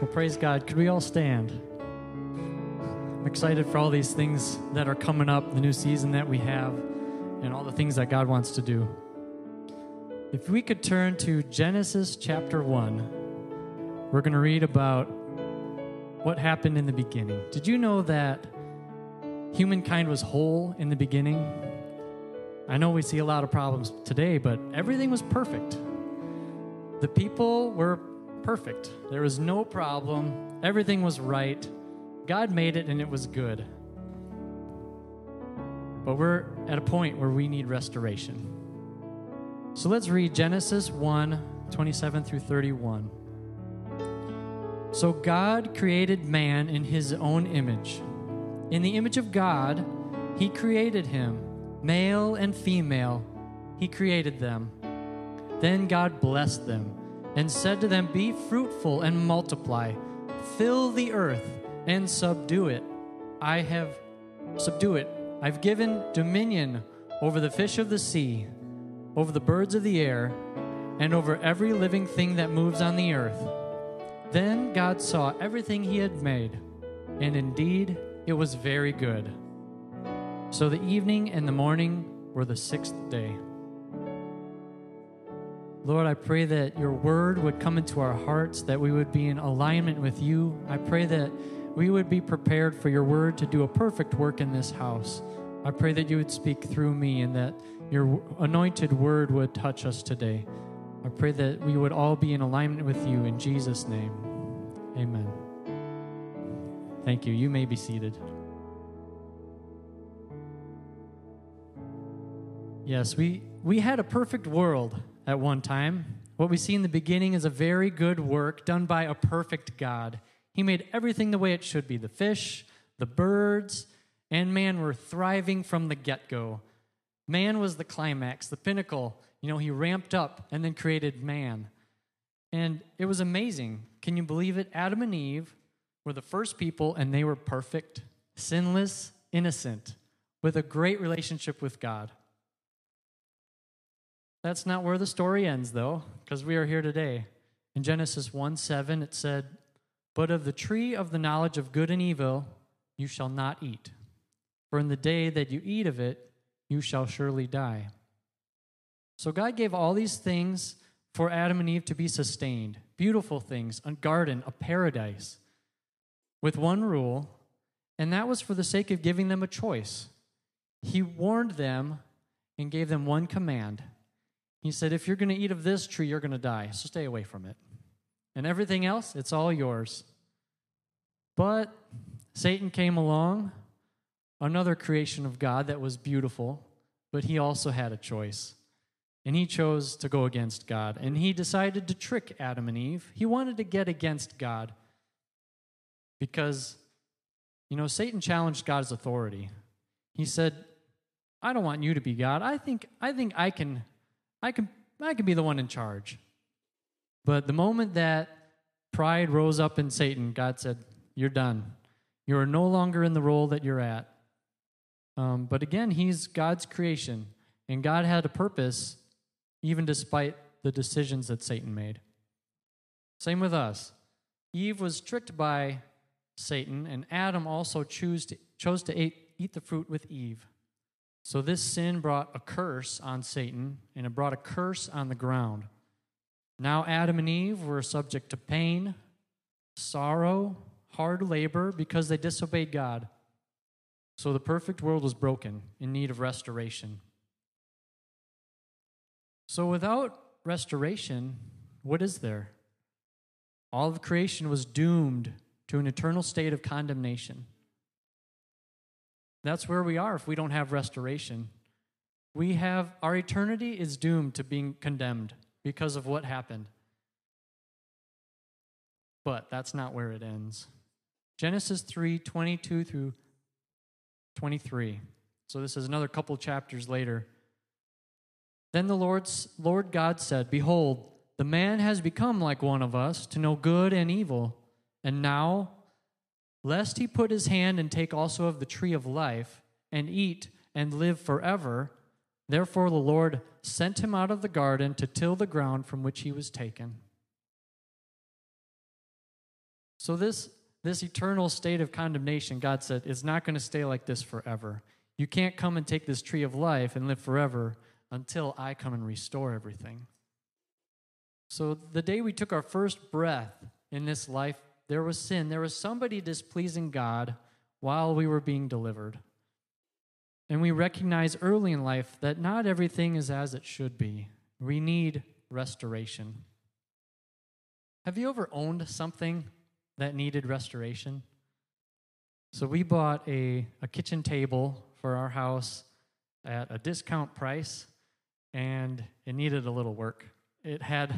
Well, praise God. Could we all stand? I'm excited for all these things that are coming up, the new season that we have, and all the things that God wants to do. If we could turn to Genesis chapter 1, we're going to read about what happened in the beginning. Did you know that humankind was whole in the beginning? I know we see a lot of problems today, but everything was perfect. The people were perfect. There was no problem. Everything was right. God made it and it was good. But we're at a point where we need restoration. So let's read Genesis 1 27 through 31. So God created man in his own image. In the image of God, he created him, male and female, he created them. Then God blessed them and said to them, Be fruitful and multiply, fill the earth and subdue it. I have subdue it. I've given dominion over the fish of the sea, over the birds of the air, and over every living thing that moves on the earth. Then God saw everything he had made, and indeed it was very good. So the evening and the morning were the sixth day. Lord, I pray that your word would come into our hearts, that we would be in alignment with you. I pray that we would be prepared for your word to do a perfect work in this house. I pray that you would speak through me and that your anointed word would touch us today. I pray that we would all be in alignment with you in Jesus' name. Amen. Thank you. You may be seated. Yes, we, we had a perfect world at one time. What we see in the beginning is a very good work done by a perfect God. He made everything the way it should be the fish, the birds, and man were thriving from the get go. Man was the climax, the pinnacle. You know, he ramped up and then created man. And it was amazing. Can you believe it? Adam and Eve were the first people, and they were perfect, sinless, innocent, with a great relationship with God. That's not where the story ends, though, because we are here today. In Genesis 1 7, it said, But of the tree of the knowledge of good and evil you shall not eat, for in the day that you eat of it, you shall surely die. So God gave all these things for Adam and Eve to be sustained beautiful things, a garden, a paradise, with one rule, and that was for the sake of giving them a choice. He warned them and gave them one command he said, If you're going to eat of this tree, you're going to die. So stay away from it. And everything else, it's all yours. But Satan came along, another creation of God that was beautiful, but he also had a choice. And he chose to go against God. And he decided to trick Adam and Eve. He wanted to get against God because, you know, Satan challenged God's authority. He said, I don't want you to be God. I think, I think I can I can, I can be the one in charge. But the moment that pride rose up in Satan, God said, You're done. You are no longer in the role that you're at. Um, but again, he's God's creation, and God had a purpose even despite the decisions that Satan made. Same with us. Eve was tricked by Satan, and Adam also chose to, chose to eat, eat the fruit with Eve. So this sin brought a curse on Satan, and it brought a curse on the ground. Now Adam and Eve were subject to pain, sorrow, hard labor because they disobeyed God. So the perfect world was broken, in need of restoration. So without restoration, what is there? All of creation was doomed to an eternal state of condemnation. That's where we are if we don't have restoration. We have our eternity is doomed to being condemned because of what happened. But that's not where it ends. Genesis 3 22 through 23. So this is another couple chapters later. Then the Lord's, Lord God said, Behold, the man has become like one of us to know good and evil. And now lest he put his hand and take also of the tree of life and eat and live forever. Therefore, the Lord sent him out of the garden to till the ground from which he was taken. So this this eternal state of condemnation, God said, is not going to stay like this forever. You can't come and take this tree of life and live forever until I come and restore everything. So the day we took our first breath in this life, there was sin. There was somebody displeasing God while we were being delivered. And we recognize early in life that not everything is as it should be. We need restoration. Have you ever owned something that needed restoration? So we bought a, a kitchen table for our house at a discount price, and it needed a little work. It had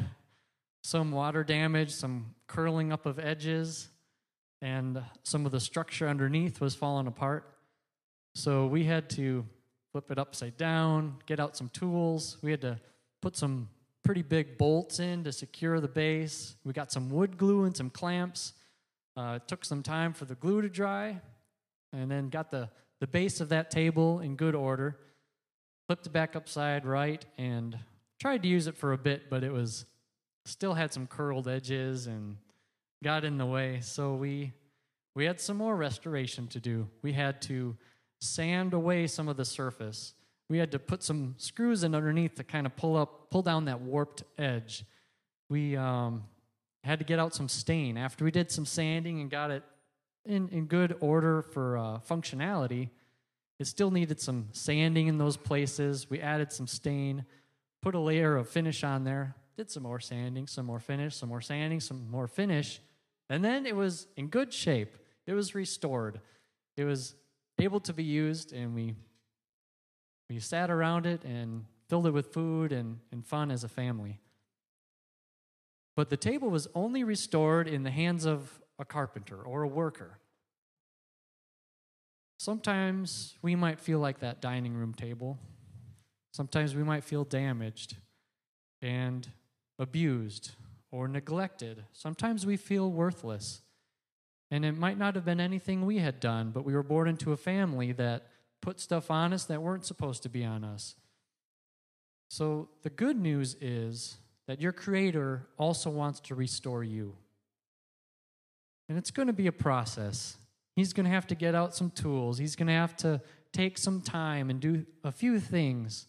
some water damage, some curling up of edges, and some of the structure underneath was falling apart. So we had to flip it upside down, get out some tools. We had to put some pretty big bolts in to secure the base. We got some wood glue and some clamps. Uh, it took some time for the glue to dry, and then got the, the base of that table in good order. Flipped it back upside right and tried to use it for a bit, but it was still had some curled edges and got in the way. So we we had some more restoration to do. We had to sand away some of the surface. We had to put some screws in underneath to kind of pull up, pull down that warped edge. We um, had to get out some stain. After we did some sanding and got it in, in good order for uh, functionality, it still needed some sanding in those places. We added some stain, put a layer of finish on there, did some more sanding, some more finish, some more sanding, some more finish, and then it was in good shape. It was restored. It was able to be used, and we we sat around it and filled it with food and, and fun as a family. But the table was only restored in the hands of a carpenter or a worker. Sometimes we might feel like that dining room table. Sometimes we might feel damaged and abused or neglected. Sometimes we feel worthless. And it might not have been anything we had done, but we were born into a family that put stuff on us that weren't supposed to be on us. So the good news is that your Creator also wants to restore you. And it's going to be a process. He's going to have to get out some tools, He's going to have to take some time and do a few things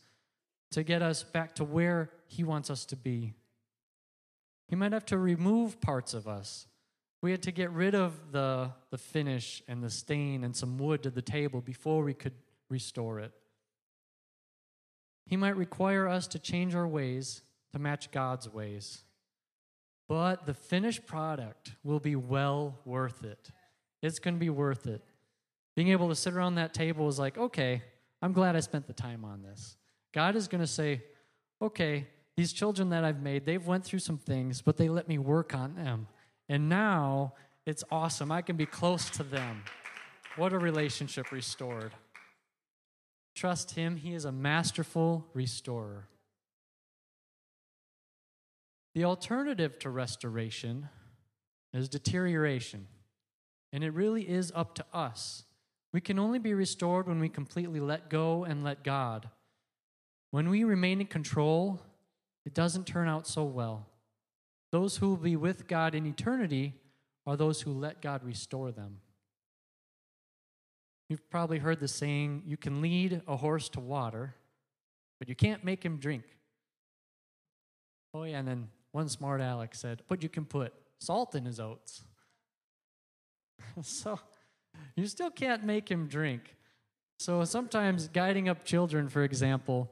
to get us back to where He wants us to be. He might have to remove parts of us. We had to get rid of the, the finish and the stain and some wood to the table before we could restore it. He might require us to change our ways to match God's ways. But the finished product will be well worth it. It's going to be worth it. Being able to sit around that table is like, okay, I'm glad I spent the time on this. God is going to say, okay, these children that I've made, they've went through some things, but they let me work on them. And now it's awesome. I can be close to them. What a relationship restored. Trust him, he is a masterful restorer. The alternative to restoration is deterioration. And it really is up to us. We can only be restored when we completely let go and let God. When we remain in control, it doesn't turn out so well. Those who will be with God in eternity are those who let God restore them. You've probably heard the saying, you can lead a horse to water, but you can't make him drink. Oh, yeah, and then one smart aleck said, but you can put salt in his oats. so you still can't make him drink. So sometimes guiding up children, for example,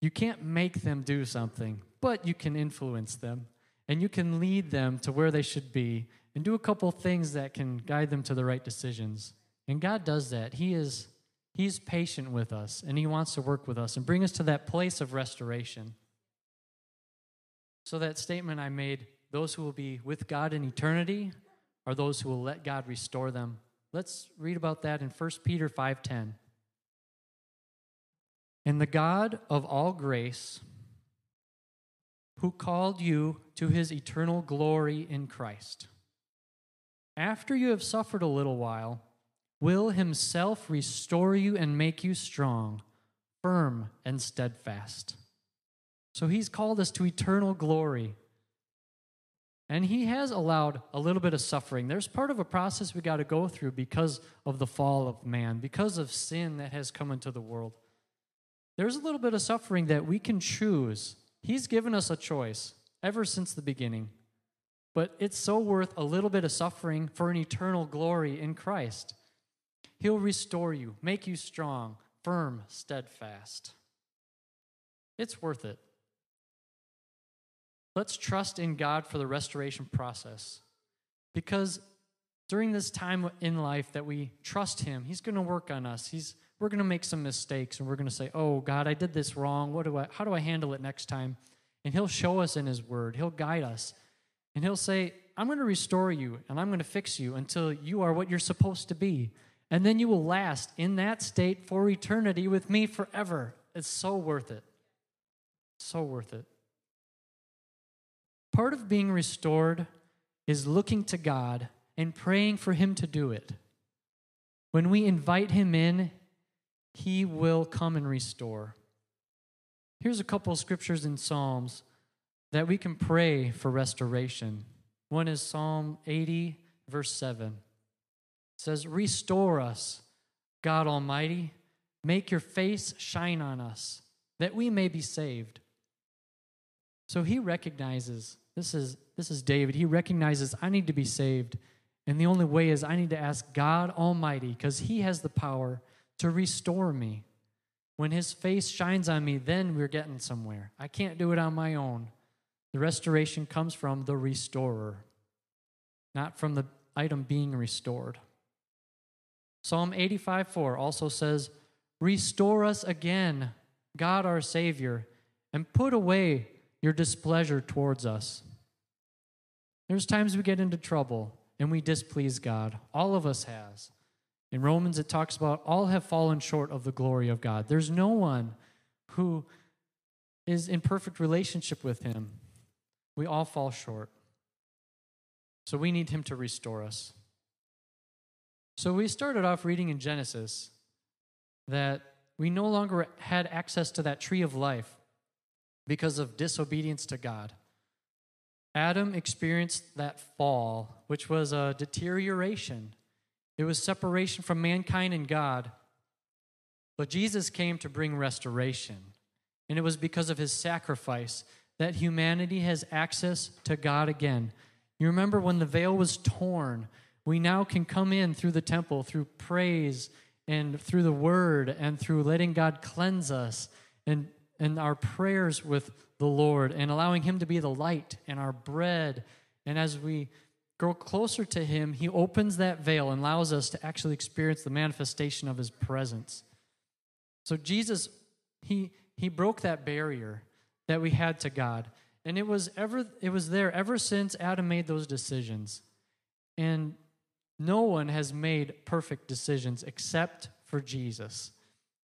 you can't make them do something, but you can influence them and you can lead them to where they should be and do a couple things that can guide them to the right decisions. And God does that. He is He's patient with us and he wants to work with us and bring us to that place of restoration. So, that statement I made those who will be with God in eternity are those who will let God restore them. Let's read about that in 1 Peter 5:10. And the God of all grace, who called you to his eternal glory in Christ, after you have suffered a little while, will himself restore you and make you strong, firm, and steadfast. So he's called us to eternal glory. And he has allowed a little bit of suffering. There's part of a process we got to go through because of the fall of man, because of sin that has come into the world. There's a little bit of suffering that we can choose. He's given us a choice ever since the beginning. But it's so worth a little bit of suffering for an eternal glory in Christ. He'll restore you, make you strong, firm, steadfast. It's worth it. Let's trust in God for the restoration process. Because during this time in life that we trust Him, He's going to work on us. He's, we're going to make some mistakes and we're going to say, Oh, God, I did this wrong. What do I, how do I handle it next time? And He'll show us in His Word, He'll guide us. And He'll say, I'm going to restore you and I'm going to fix you until you are what you're supposed to be. And then you will last in that state for eternity with me forever. It's so worth it. So worth it. Part of being restored is looking to God and praying for Him to do it. When we invite Him in, He will come and restore. Here's a couple of scriptures in Psalms that we can pray for restoration. One is Psalm 80, verse 7. It says, Restore us, God Almighty. Make your face shine on us, that we may be saved. So he recognizes this is, this is David. He recognizes I need to be saved. And the only way is I need to ask God Almighty because He has the power to restore me. When His face shines on me, then we're getting somewhere. I can't do it on my own. The restoration comes from the restorer, not from the item being restored. Psalm 85 4 also says, Restore us again, God our Savior, and put away your displeasure towards us. There's times we get into trouble and we displease God. All of us has. In Romans, it talks about all have fallen short of the glory of God. There's no one who is in perfect relationship with Him. We all fall short. So we need Him to restore us. So we started off reading in Genesis that we no longer had access to that tree of life because of disobedience to God. Adam experienced that fall, which was a deterioration. It was separation from mankind and God. But Jesus came to bring restoration. And it was because of his sacrifice that humanity has access to God again. You remember when the veil was torn, we now can come in through the temple through praise and through the word and through letting God cleanse us and and our prayers with the Lord and allowing Him to be the light and our bread. And as we grow closer to Him, He opens that veil and allows us to actually experience the manifestation of His presence. So Jesus, He He broke that barrier that we had to God. And it was ever it was there ever since Adam made those decisions. And no one has made perfect decisions except for Jesus.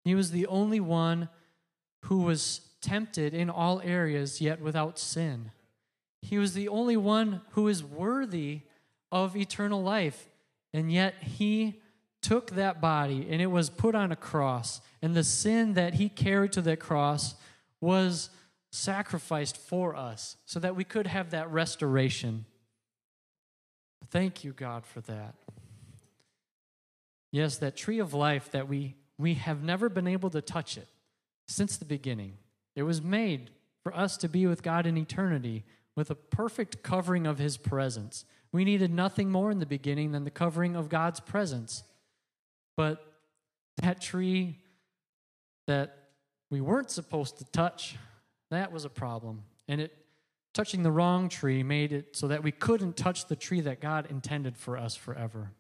He was the only one who was tempted in all areas, yet without sin. He was the only one who is worthy of eternal life, and yet he took that body and it was put on a cross, and the sin that he carried to that cross was sacrificed for us so that we could have that restoration. Thank you, God, for that. Yes, that tree of life that we, we have never been able to touch it since the beginning. It was made for us to be with God in eternity with a perfect covering of His presence. We needed nothing more in the beginning than the covering of God's presence. But that tree that we weren't supposed to touch, that was a problem. And it touching the wrong tree made it so that we couldn't touch the tree that God intended for us forever.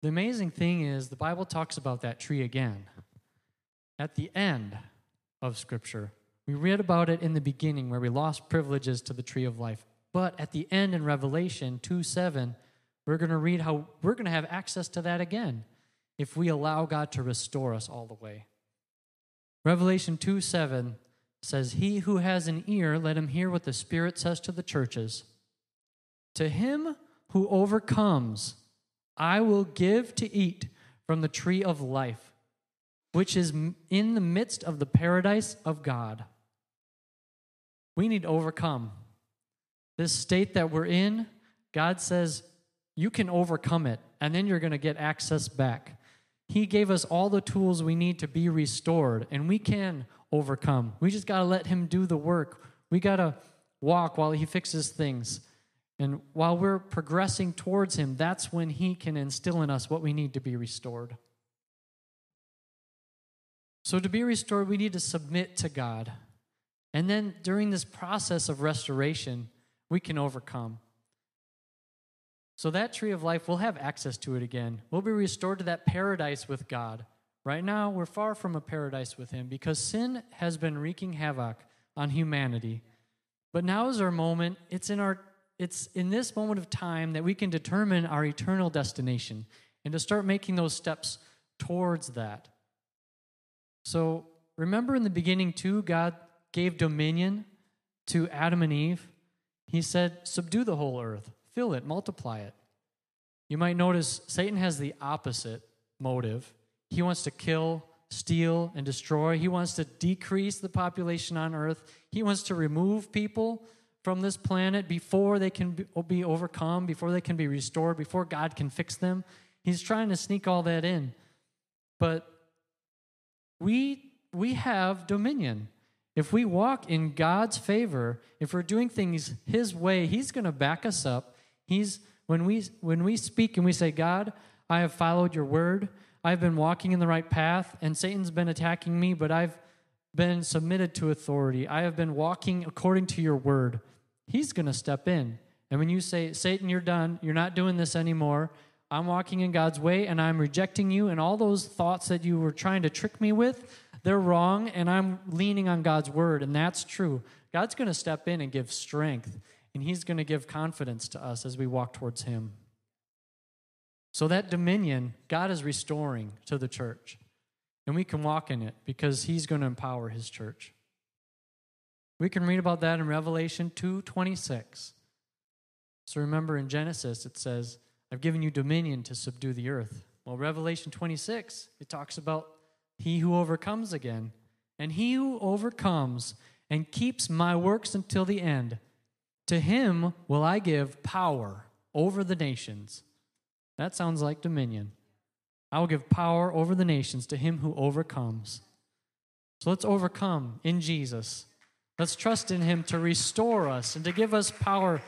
The amazing thing is, the Bible talks about that tree again at the end of Scripture. We read about it in the beginning where we lost privileges to the tree of life. But at the end in Revelation 2 7, we're going to read how we're going to have access to that again if we allow God to restore us all the way. Revelation 2 7 says, He who has an ear, let him hear what the Spirit says to the churches. To him who overcomes, I will give to eat from the tree of life, which is in the midst of the paradise of God. We need to overcome this state that we're in, God says you can overcome it, and then you're going to get access back. He gave us all the tools we need to be restored, and we can overcome. We just got to let Him do the work. We got to walk while He fixes things. And while we're progressing towards Him, that's when He can instill in us what we need to be restored. So, to be restored, we need to submit to God. And then during this process of restoration, we can overcome. So, that tree of life, we'll have access to it again. We'll be restored to that paradise with God. Right now, we're far from a paradise with Him because sin has been wreaking havoc on humanity. But now is our moment. It's in our it's in this moment of time that we can determine our eternal destination and to start making those steps towards that. So remember in the beginning, too, God gave dominion to Adam and Eve. He said, Subdue the whole earth, fill it, multiply it. You might notice Satan has the opposite motive. He wants to kill, steal, and destroy. He wants to decrease the population on earth. He wants to remove people from this planet before they can be overcome, before they can be restored, before God can fix them. He's trying to sneak all that in. But we, we have dominion. If we walk in God's favor, if we're doing things His way, He's going to back us up. He's when we when we speak and we say, "God, I have followed Your word. I've been walking in the right path, and Satan's been attacking me, but I've been submitted to authority. I have been walking according to Your word." He's going to step in. And when you say, "Satan, you're done. You're not doing this anymore," I'm walking in God's way and I'm rejecting you, and all those thoughts that you were trying to trick me with, they're wrong, and I'm leaning on God's word, and that's true. God's going to step in and give strength, and He's going to give confidence to us as we walk towards Him. So, that dominion, God is restoring to the church, and we can walk in it because He's going to empower His church. We can read about that in Revelation 2:26. So remember in Genesis it says, I've given you dominion to subdue the earth. Well, Revelation 26, it talks about he who overcomes again. And he who overcomes and keeps my works until the end, to him will I give power over the nations. That sounds like dominion. I will give power over the nations to him who overcomes. So let's overcome in Jesus. Let's trust in him to restore us and to give us power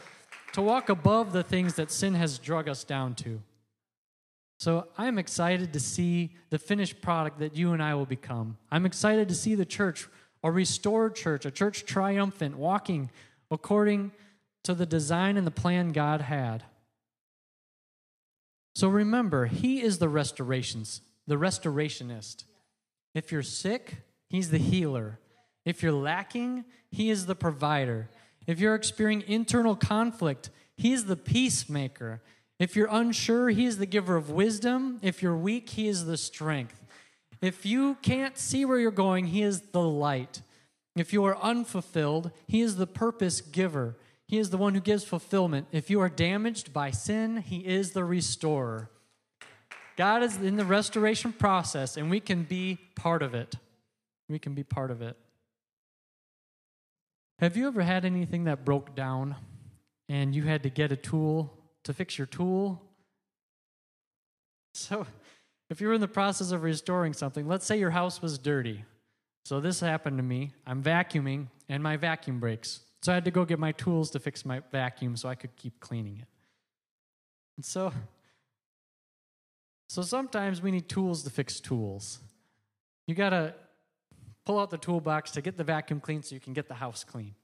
to walk above the things that sin has drug us down to. So I'm excited to see the finished product that you and I will become. I'm excited to see the church, a restored church, a church triumphant, walking according to the design and the plan God had. So remember, He is the restorations, the restorationist. If you're sick, He's the healer. If you're lacking, He is the provider. If you're experiencing internal conflict, He's the peacemaker. If you're unsure, He is the giver of wisdom. If you're weak, He is the strength. If you can't see where you're going, He is the light. If you are unfulfilled, He is the purpose giver. He is the one who gives fulfillment. If you are damaged by sin, He is the restorer. God is in the restoration process, and we can be part of it. We can be part of it. Have you ever had anything that broke down and you had to get a tool to fix your tool? So, if you're in the process of restoring something, let's say your house was dirty. So, this happened to me. I'm vacuuming and my vacuum breaks. So, I had to go get my tools to fix my vacuum so I could keep cleaning it. And so, so sometimes we need tools to fix tools. You got to pull out the toolbox to get the vacuum clean so you can get the house clean.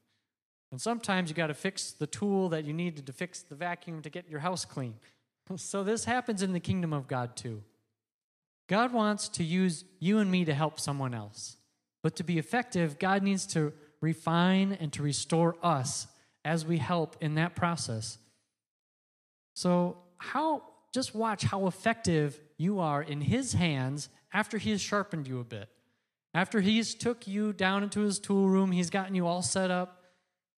And sometimes you got to fix the tool that you needed to fix the vacuum to get your house clean. So this happens in the kingdom of God too. God wants to use you and me to help someone else. But to be effective, God needs to refine and to restore us as we help in that process. So, how just watch how effective you are in his hands after he has sharpened you a bit. After he's took you down into his tool room, he's gotten you all set up.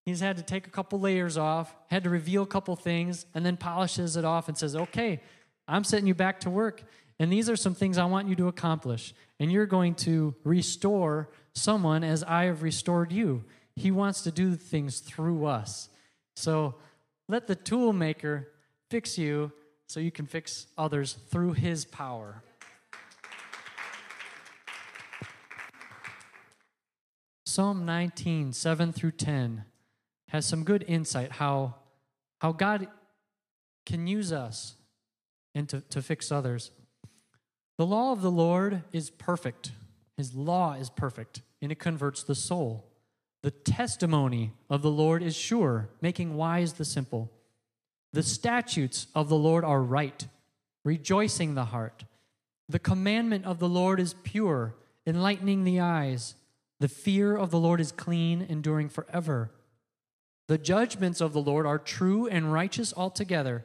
He's had to take a couple layers off, had to reveal a couple things, and then polishes it off and says, Okay, I'm setting you back to work. And these are some things I want you to accomplish. And you're going to restore someone as I have restored you. He wants to do things through us So let the tool maker fix you so you can fix others through his power. Psalm 19, 7 through 10 has some good insight how, how God can use us and to, to fix others. The law of the Lord is perfect. His law is perfect, and it converts the soul. The testimony of the Lord is sure, making wise the simple. The statutes of the Lord are right, rejoicing the heart. The commandment of the Lord is pure, enlightening the eyes. The fear of the Lord is clean, enduring forever. The judgments of the Lord are true and righteous altogether.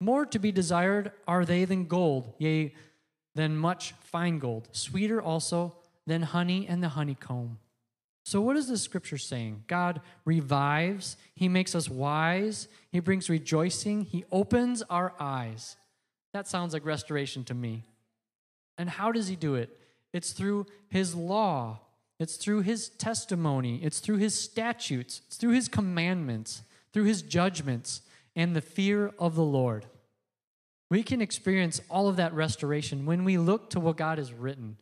More to be desired are they than gold, yea, than much fine gold, sweeter also than honey and the honeycomb. So, what is the scripture saying? God revives, He makes us wise, He brings rejoicing, He opens our eyes. That sounds like restoration to me. And how does He do it? It's through His law, it's through His testimony, it's through His statutes, it's through His commandments, through His judgments, and the fear of the Lord. We can experience all of that restoration when we look to what God has written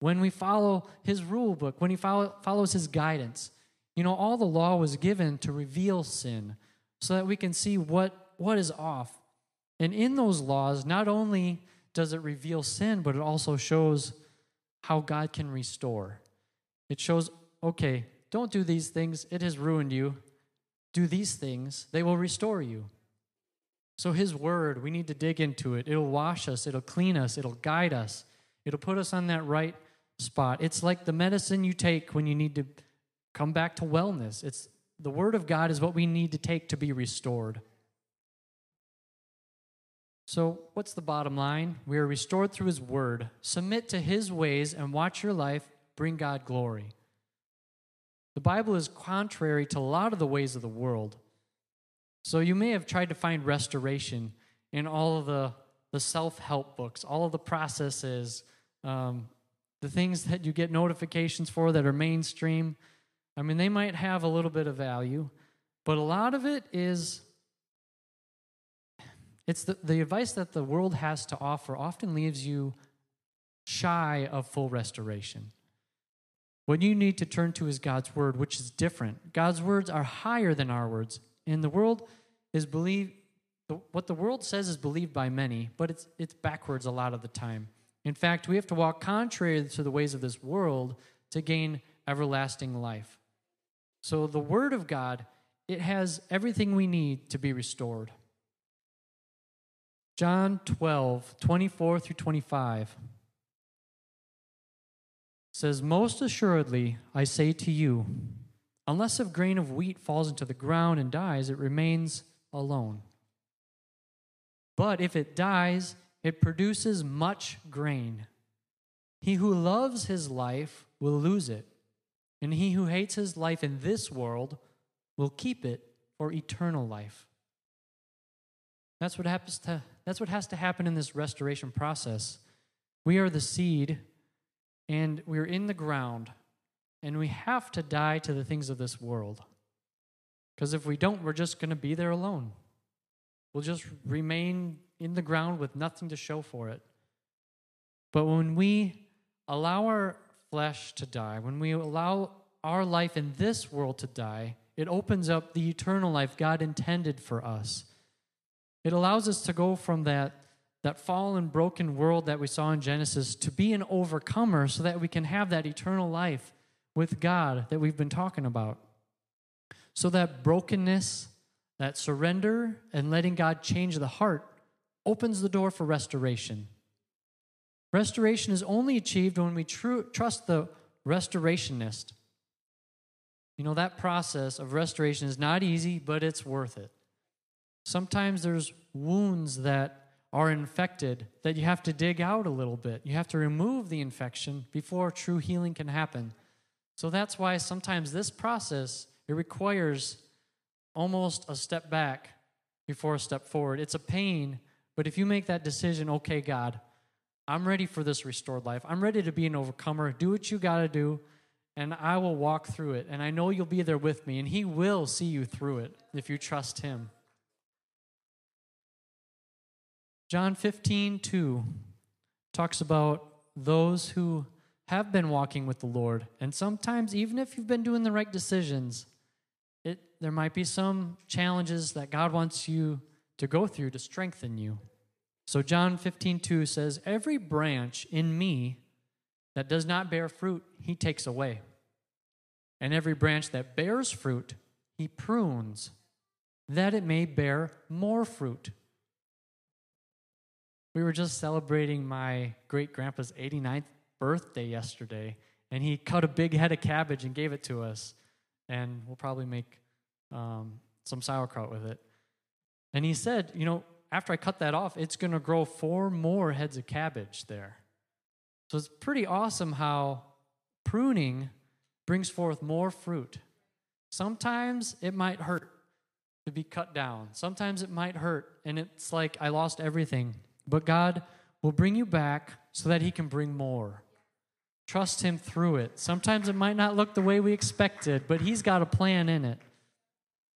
when we follow his rule book, when he follow, follows his guidance. You know, all the law was given to reveal sin so that we can see what, what is off. And in those laws, not only does it reveal sin, but it also shows how God can restore. It shows, okay, don't do these things, it has ruined you. Do these things, they will restore you. So, His Word, we need to dig into it. It'll wash us, it'll clean us, it'll guide us, it'll put us on that right spot. It's like the medicine you take when you need to come back to wellness. It's the word of God is what we need to take to be restored. So, what's the bottom line? We are restored through his word. Submit to his ways and watch your life bring God glory. The Bible is contrary to a lot of the ways of the world. So, you may have tried to find restoration in all of the, the self help books, all of the processes, um, the things that you get notifications for that are mainstream, I mean, they might have a little bit of value, but a lot of it is it's the, the advice that the world has to offer often leaves you shy of full restoration. What you need to turn to is God's word, which is different. God's words are higher than our words. And the world is believed, what the world says is believed by many, but it's, it's backwards a lot of the time. In fact, we have to walk contrary to the ways of this world to gain everlasting life. So the Word of God, it has everything we need to be restored. John 12, 24 through 25 says, Most assuredly, I say to you, unless a grain of wheat falls into the ground and dies, it remains alone. But if it dies, it produces much grain. He who loves his life will lose it, and he who hates his life in this world will keep it for eternal life. That's what happens to that's what has to happen in this restoration process. We are the seed and we're in the ground and we have to die to the things of this world. Because if we don't, we're just going to be there alone. We'll just remain in the ground with nothing to show for it. But when we allow our flesh to die, when we allow our life in this world to die, it opens up the eternal life God intended for us. It allows us to go from that, that fallen, broken world that we saw in Genesis to be an overcomer so that we can have that eternal life with God that we've been talking about. So that brokenness, that surrender, and letting God change the heart opens the door for restoration. Restoration is only achieved when we tr- trust the restorationist. You know, that process of restoration is not easy, but it's worth it. Sometimes there's wounds that are infected that you have to dig out a little bit. You have to remove the infection before true healing can happen. So that's why sometimes this process it requires almost a step back before a step forward. It's a pain, but if you make that decision, okay, God, I'm ready for this restored life. I'm ready to be an overcomer. Do what you got to do. and I will walk through it. And I know you'll be there with me, and He will see you through it if you trust Him. John 15, 2 talks about those who have been walking with the Lord. And sometimes, even if you've been doing the right decisions, it, there might be some challenges that God wants you to go through to strengthen you. So, John 15, 2 says, Every branch in me that does not bear fruit, he takes away. And every branch that bears fruit, he prunes, that it may bear more fruit. We were just celebrating my great grandpa's 89th birthday yesterday, and he cut a big head of cabbage and gave it to us. And we'll probably make um, some sauerkraut with it. And he said, You know, after I cut that off, it's going to grow four more heads of cabbage there. So it's pretty awesome how pruning brings forth more fruit. Sometimes it might hurt to be cut down, sometimes it might hurt, and it's like I lost everything. But God will bring you back so that He can bring more. Trust Him through it. Sometimes it might not look the way we expected, but He's got a plan in it.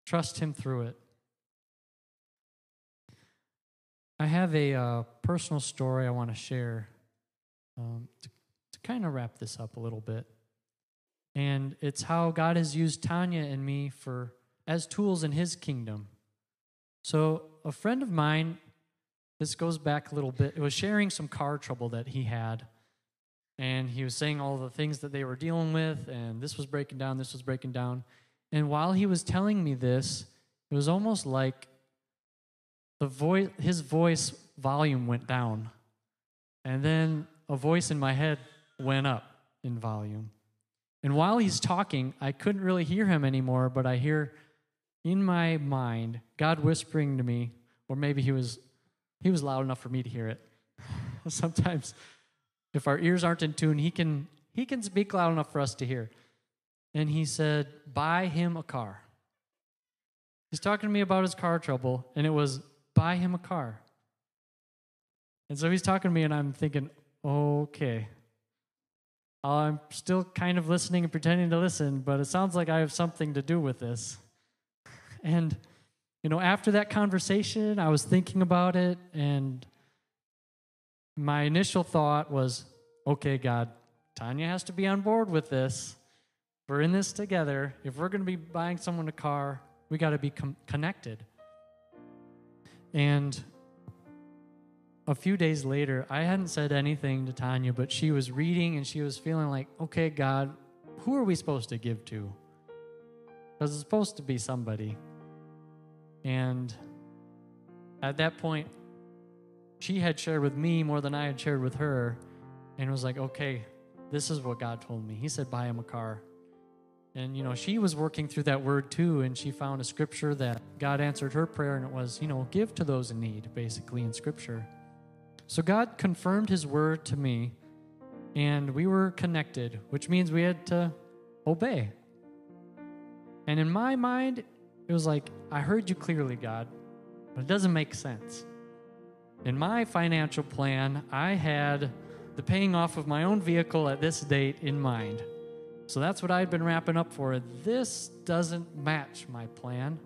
Trust Him through it. I have a uh, personal story I want to share um, to, to kind of wrap this up a little bit. And it's how God has used Tanya and me for as tools in His kingdom. So, a friend of mine this goes back a little bit. It was sharing some car trouble that he had. And he was saying all the things that they were dealing with, and this was breaking down, this was breaking down. And while he was telling me this, it was almost like the voice his voice volume went down. And then a voice in my head went up in volume. And while he's talking, I couldn't really hear him anymore, but I hear in my mind God whispering to me, or maybe he was he was loud enough for me to hear it. Sometimes, if our ears aren't in tune, he can, he can speak loud enough for us to hear. And he said, Buy him a car. He's talking to me about his car trouble, and it was, Buy him a car. And so he's talking to me, and I'm thinking, Okay. Uh, I'm still kind of listening and pretending to listen, but it sounds like I have something to do with this. And you know, after that conversation, I was thinking about it, and my initial thought was, okay, God, Tanya has to be on board with this. We're in this together. If we're going to be buying someone a car, we got to be com- connected. And a few days later, I hadn't said anything to Tanya, but she was reading and she was feeling like, okay, God, who are we supposed to give to? Because it's supposed to be somebody. And at that point, she had shared with me more than I had shared with her. And was like, okay, this is what God told me. He said, buy him a car. And, you know, she was working through that word too, and she found a scripture that God answered her prayer, and it was, you know, give to those in need, basically, in scripture. So God confirmed his word to me, and we were connected, which means we had to obey. And in my mind, it was like, I heard you clearly, God, but it doesn't make sense. In my financial plan, I had the paying off of my own vehicle at this date in mind. So that's what I'd been wrapping up for. This doesn't match my plan.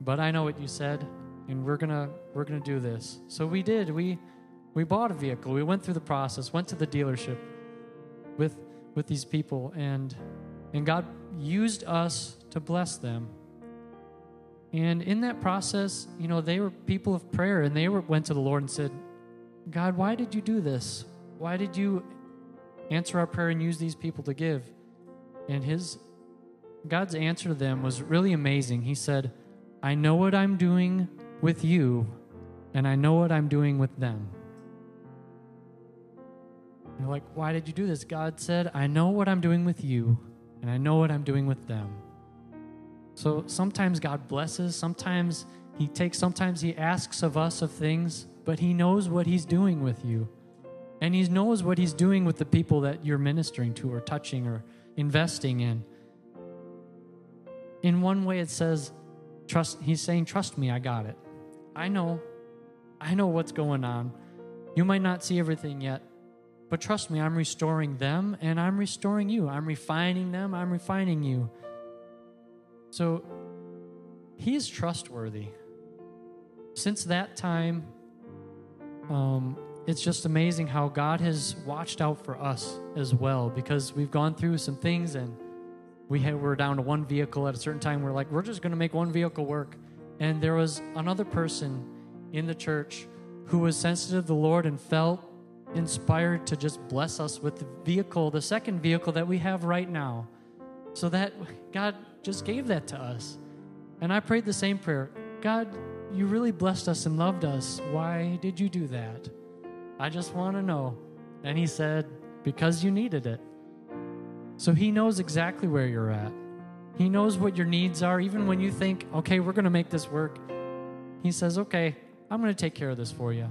But I know what you said, and we're gonna we're gonna do this. So we did. We we bought a vehicle. We went through the process, went to the dealership with with these people, and and God used us to bless them. And in that process, you know, they were people of prayer and they were, went to the Lord and said, God, why did you do this? Why did you answer our prayer and use these people to give? And his God's answer to them was really amazing. He said, I know what I'm doing with you, and I know what I'm doing with them. And you're like, why did you do this? God said, I know what I'm doing with you, and I know what I'm doing with them. So sometimes God blesses, sometimes He takes, sometimes He asks of us of things, but He knows what He's doing with you. And He knows what He's doing with the people that you're ministering to or touching or investing in. In one way, it says, trust, He's saying, Trust me, I got it. I know. I know what's going on. You might not see everything yet, But trust me, I'm restoring them and I'm restoring you. I'm refining them, I'm refining you. So He's trustworthy. Since that time, um, it's just amazing how God has watched out for us as well because we've gone through some things and we had, were down to one vehicle at a certain time. We're like, we're just going to make one vehicle work. And there was another person in the church who was sensitive to the Lord and felt inspired to just bless us with the vehicle, the second vehicle that we have right now. So that God just gave that to us. And I prayed the same prayer God, you really blessed us and loved us. Why did you do that? I just want to know. And he said, Because you needed it. So he knows exactly where you're at. He knows what your needs are, even when you think, okay, we're going to make this work. He says, okay, I'm going to take care of this for you.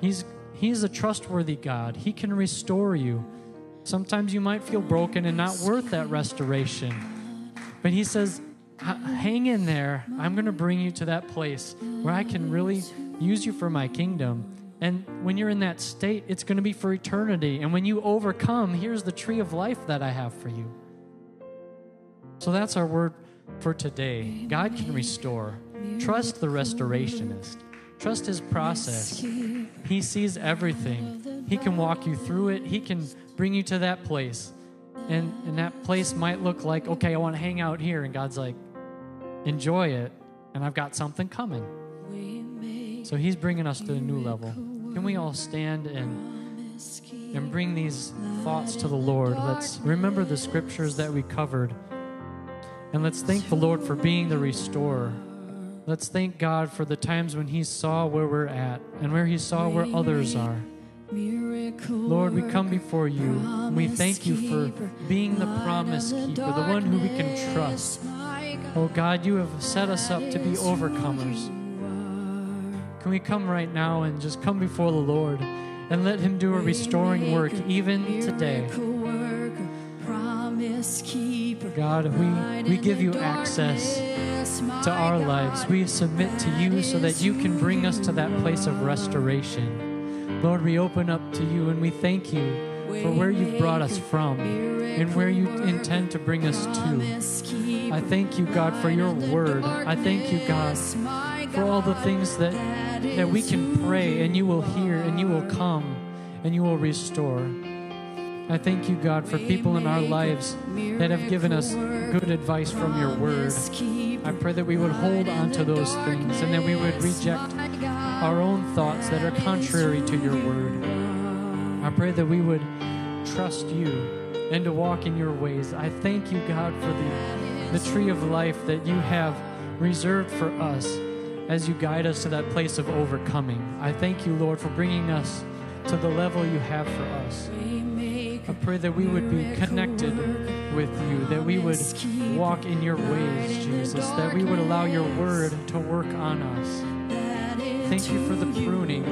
He's, he's a trustworthy God. He can restore you. Sometimes you might feel broken and not worth that restoration. But he says, hang in there. I'm going to bring you to that place where I can really use you for my kingdom. And when you're in that state, it's going to be for eternity. And when you overcome, here's the tree of life that I have for you. So that's our word for today. God can restore. Trust the restorationist. Trust his process. He sees everything. He can walk you through it. He can bring you to that place. And, and that place might look like, okay, I want to hang out here. And God's like, enjoy it. And I've got something coming. So he's bringing us to a new level. Can we all stand and, and bring these thoughts to the Lord? Let's remember the scriptures that we covered. And let's thank the Lord for being the restorer. Let's thank God for the times when He saw where we're at and where He saw where others are. Lord, we come before you and we thank you for being the promise keeper, the one who we can trust. Oh God, you have set us up to be overcomers. Can we come right now and just come before the Lord and let Him do a restoring work even today? God, we, we give you access to our lives. We submit to you so that you can bring us to that place of restoration. Lord, we open up to you and we thank you for where you've brought us from and where you intend to bring us to. I thank you, God, for your word. I thank you, God, for all the things that, that we can pray and you will hear and you will come and you will restore. I thank you, God, for people in our lives that have given us good advice from your word. I pray that we would hold on to those things and that we would reject our own thoughts that are contrary to your word. I pray that we would trust you and to walk in your ways. I thank you, God, for the, the tree of life that you have reserved for us as you guide us to that place of overcoming. I thank you, Lord, for bringing us to the level you have for us. I pray that we would be connected with you, that we would walk in your ways, Jesus, that we would allow your word to work on us. Thank you for the pruning.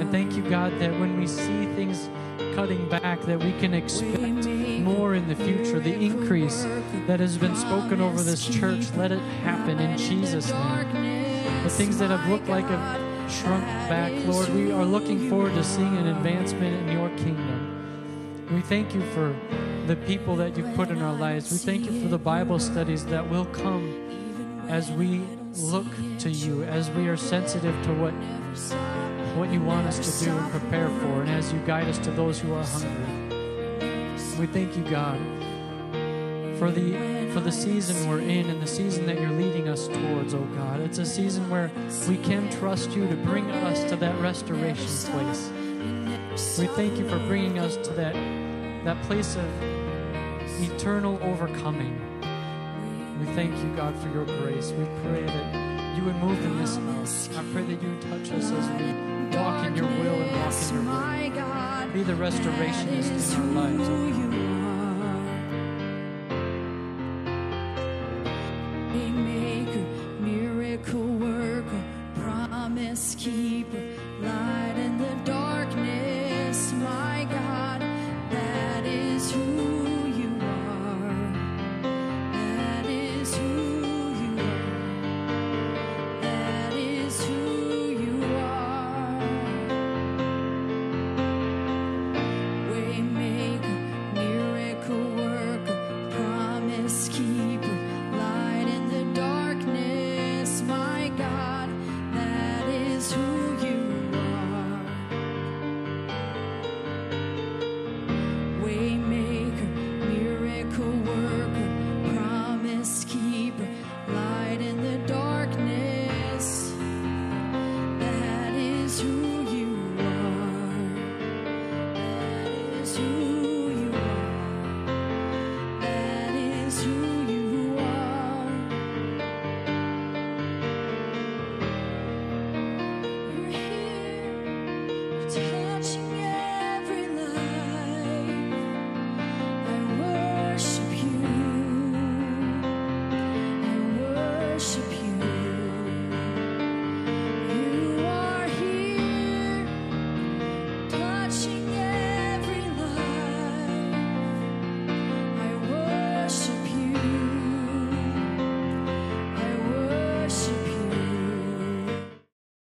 And thank you, God, that when we see things cutting back, that we can expect more in the future. The increase that has been spoken over this church, let it happen in Jesus' name the things that have looked like have shrunk back, Lord, we are looking forward to seeing an advancement in your kingdom. We thank you for the people that you've put in our lives. We thank you for the Bible studies that will come as we look to you, as we are sensitive to what, what you want us to do and prepare for, and as you guide us to those who are hungry. We thank you, God, for the for the season we're in and the season that you're leading us towards, oh God. It's a season where we can trust you to bring us to that restoration place. We thank you for bringing us to that, that place of eternal overcoming. We thank you, God, for your grace. We pray that you would move in this house. I pray that you would touch us as we walk in your will and walk in your way. Be the restorationist in our lives,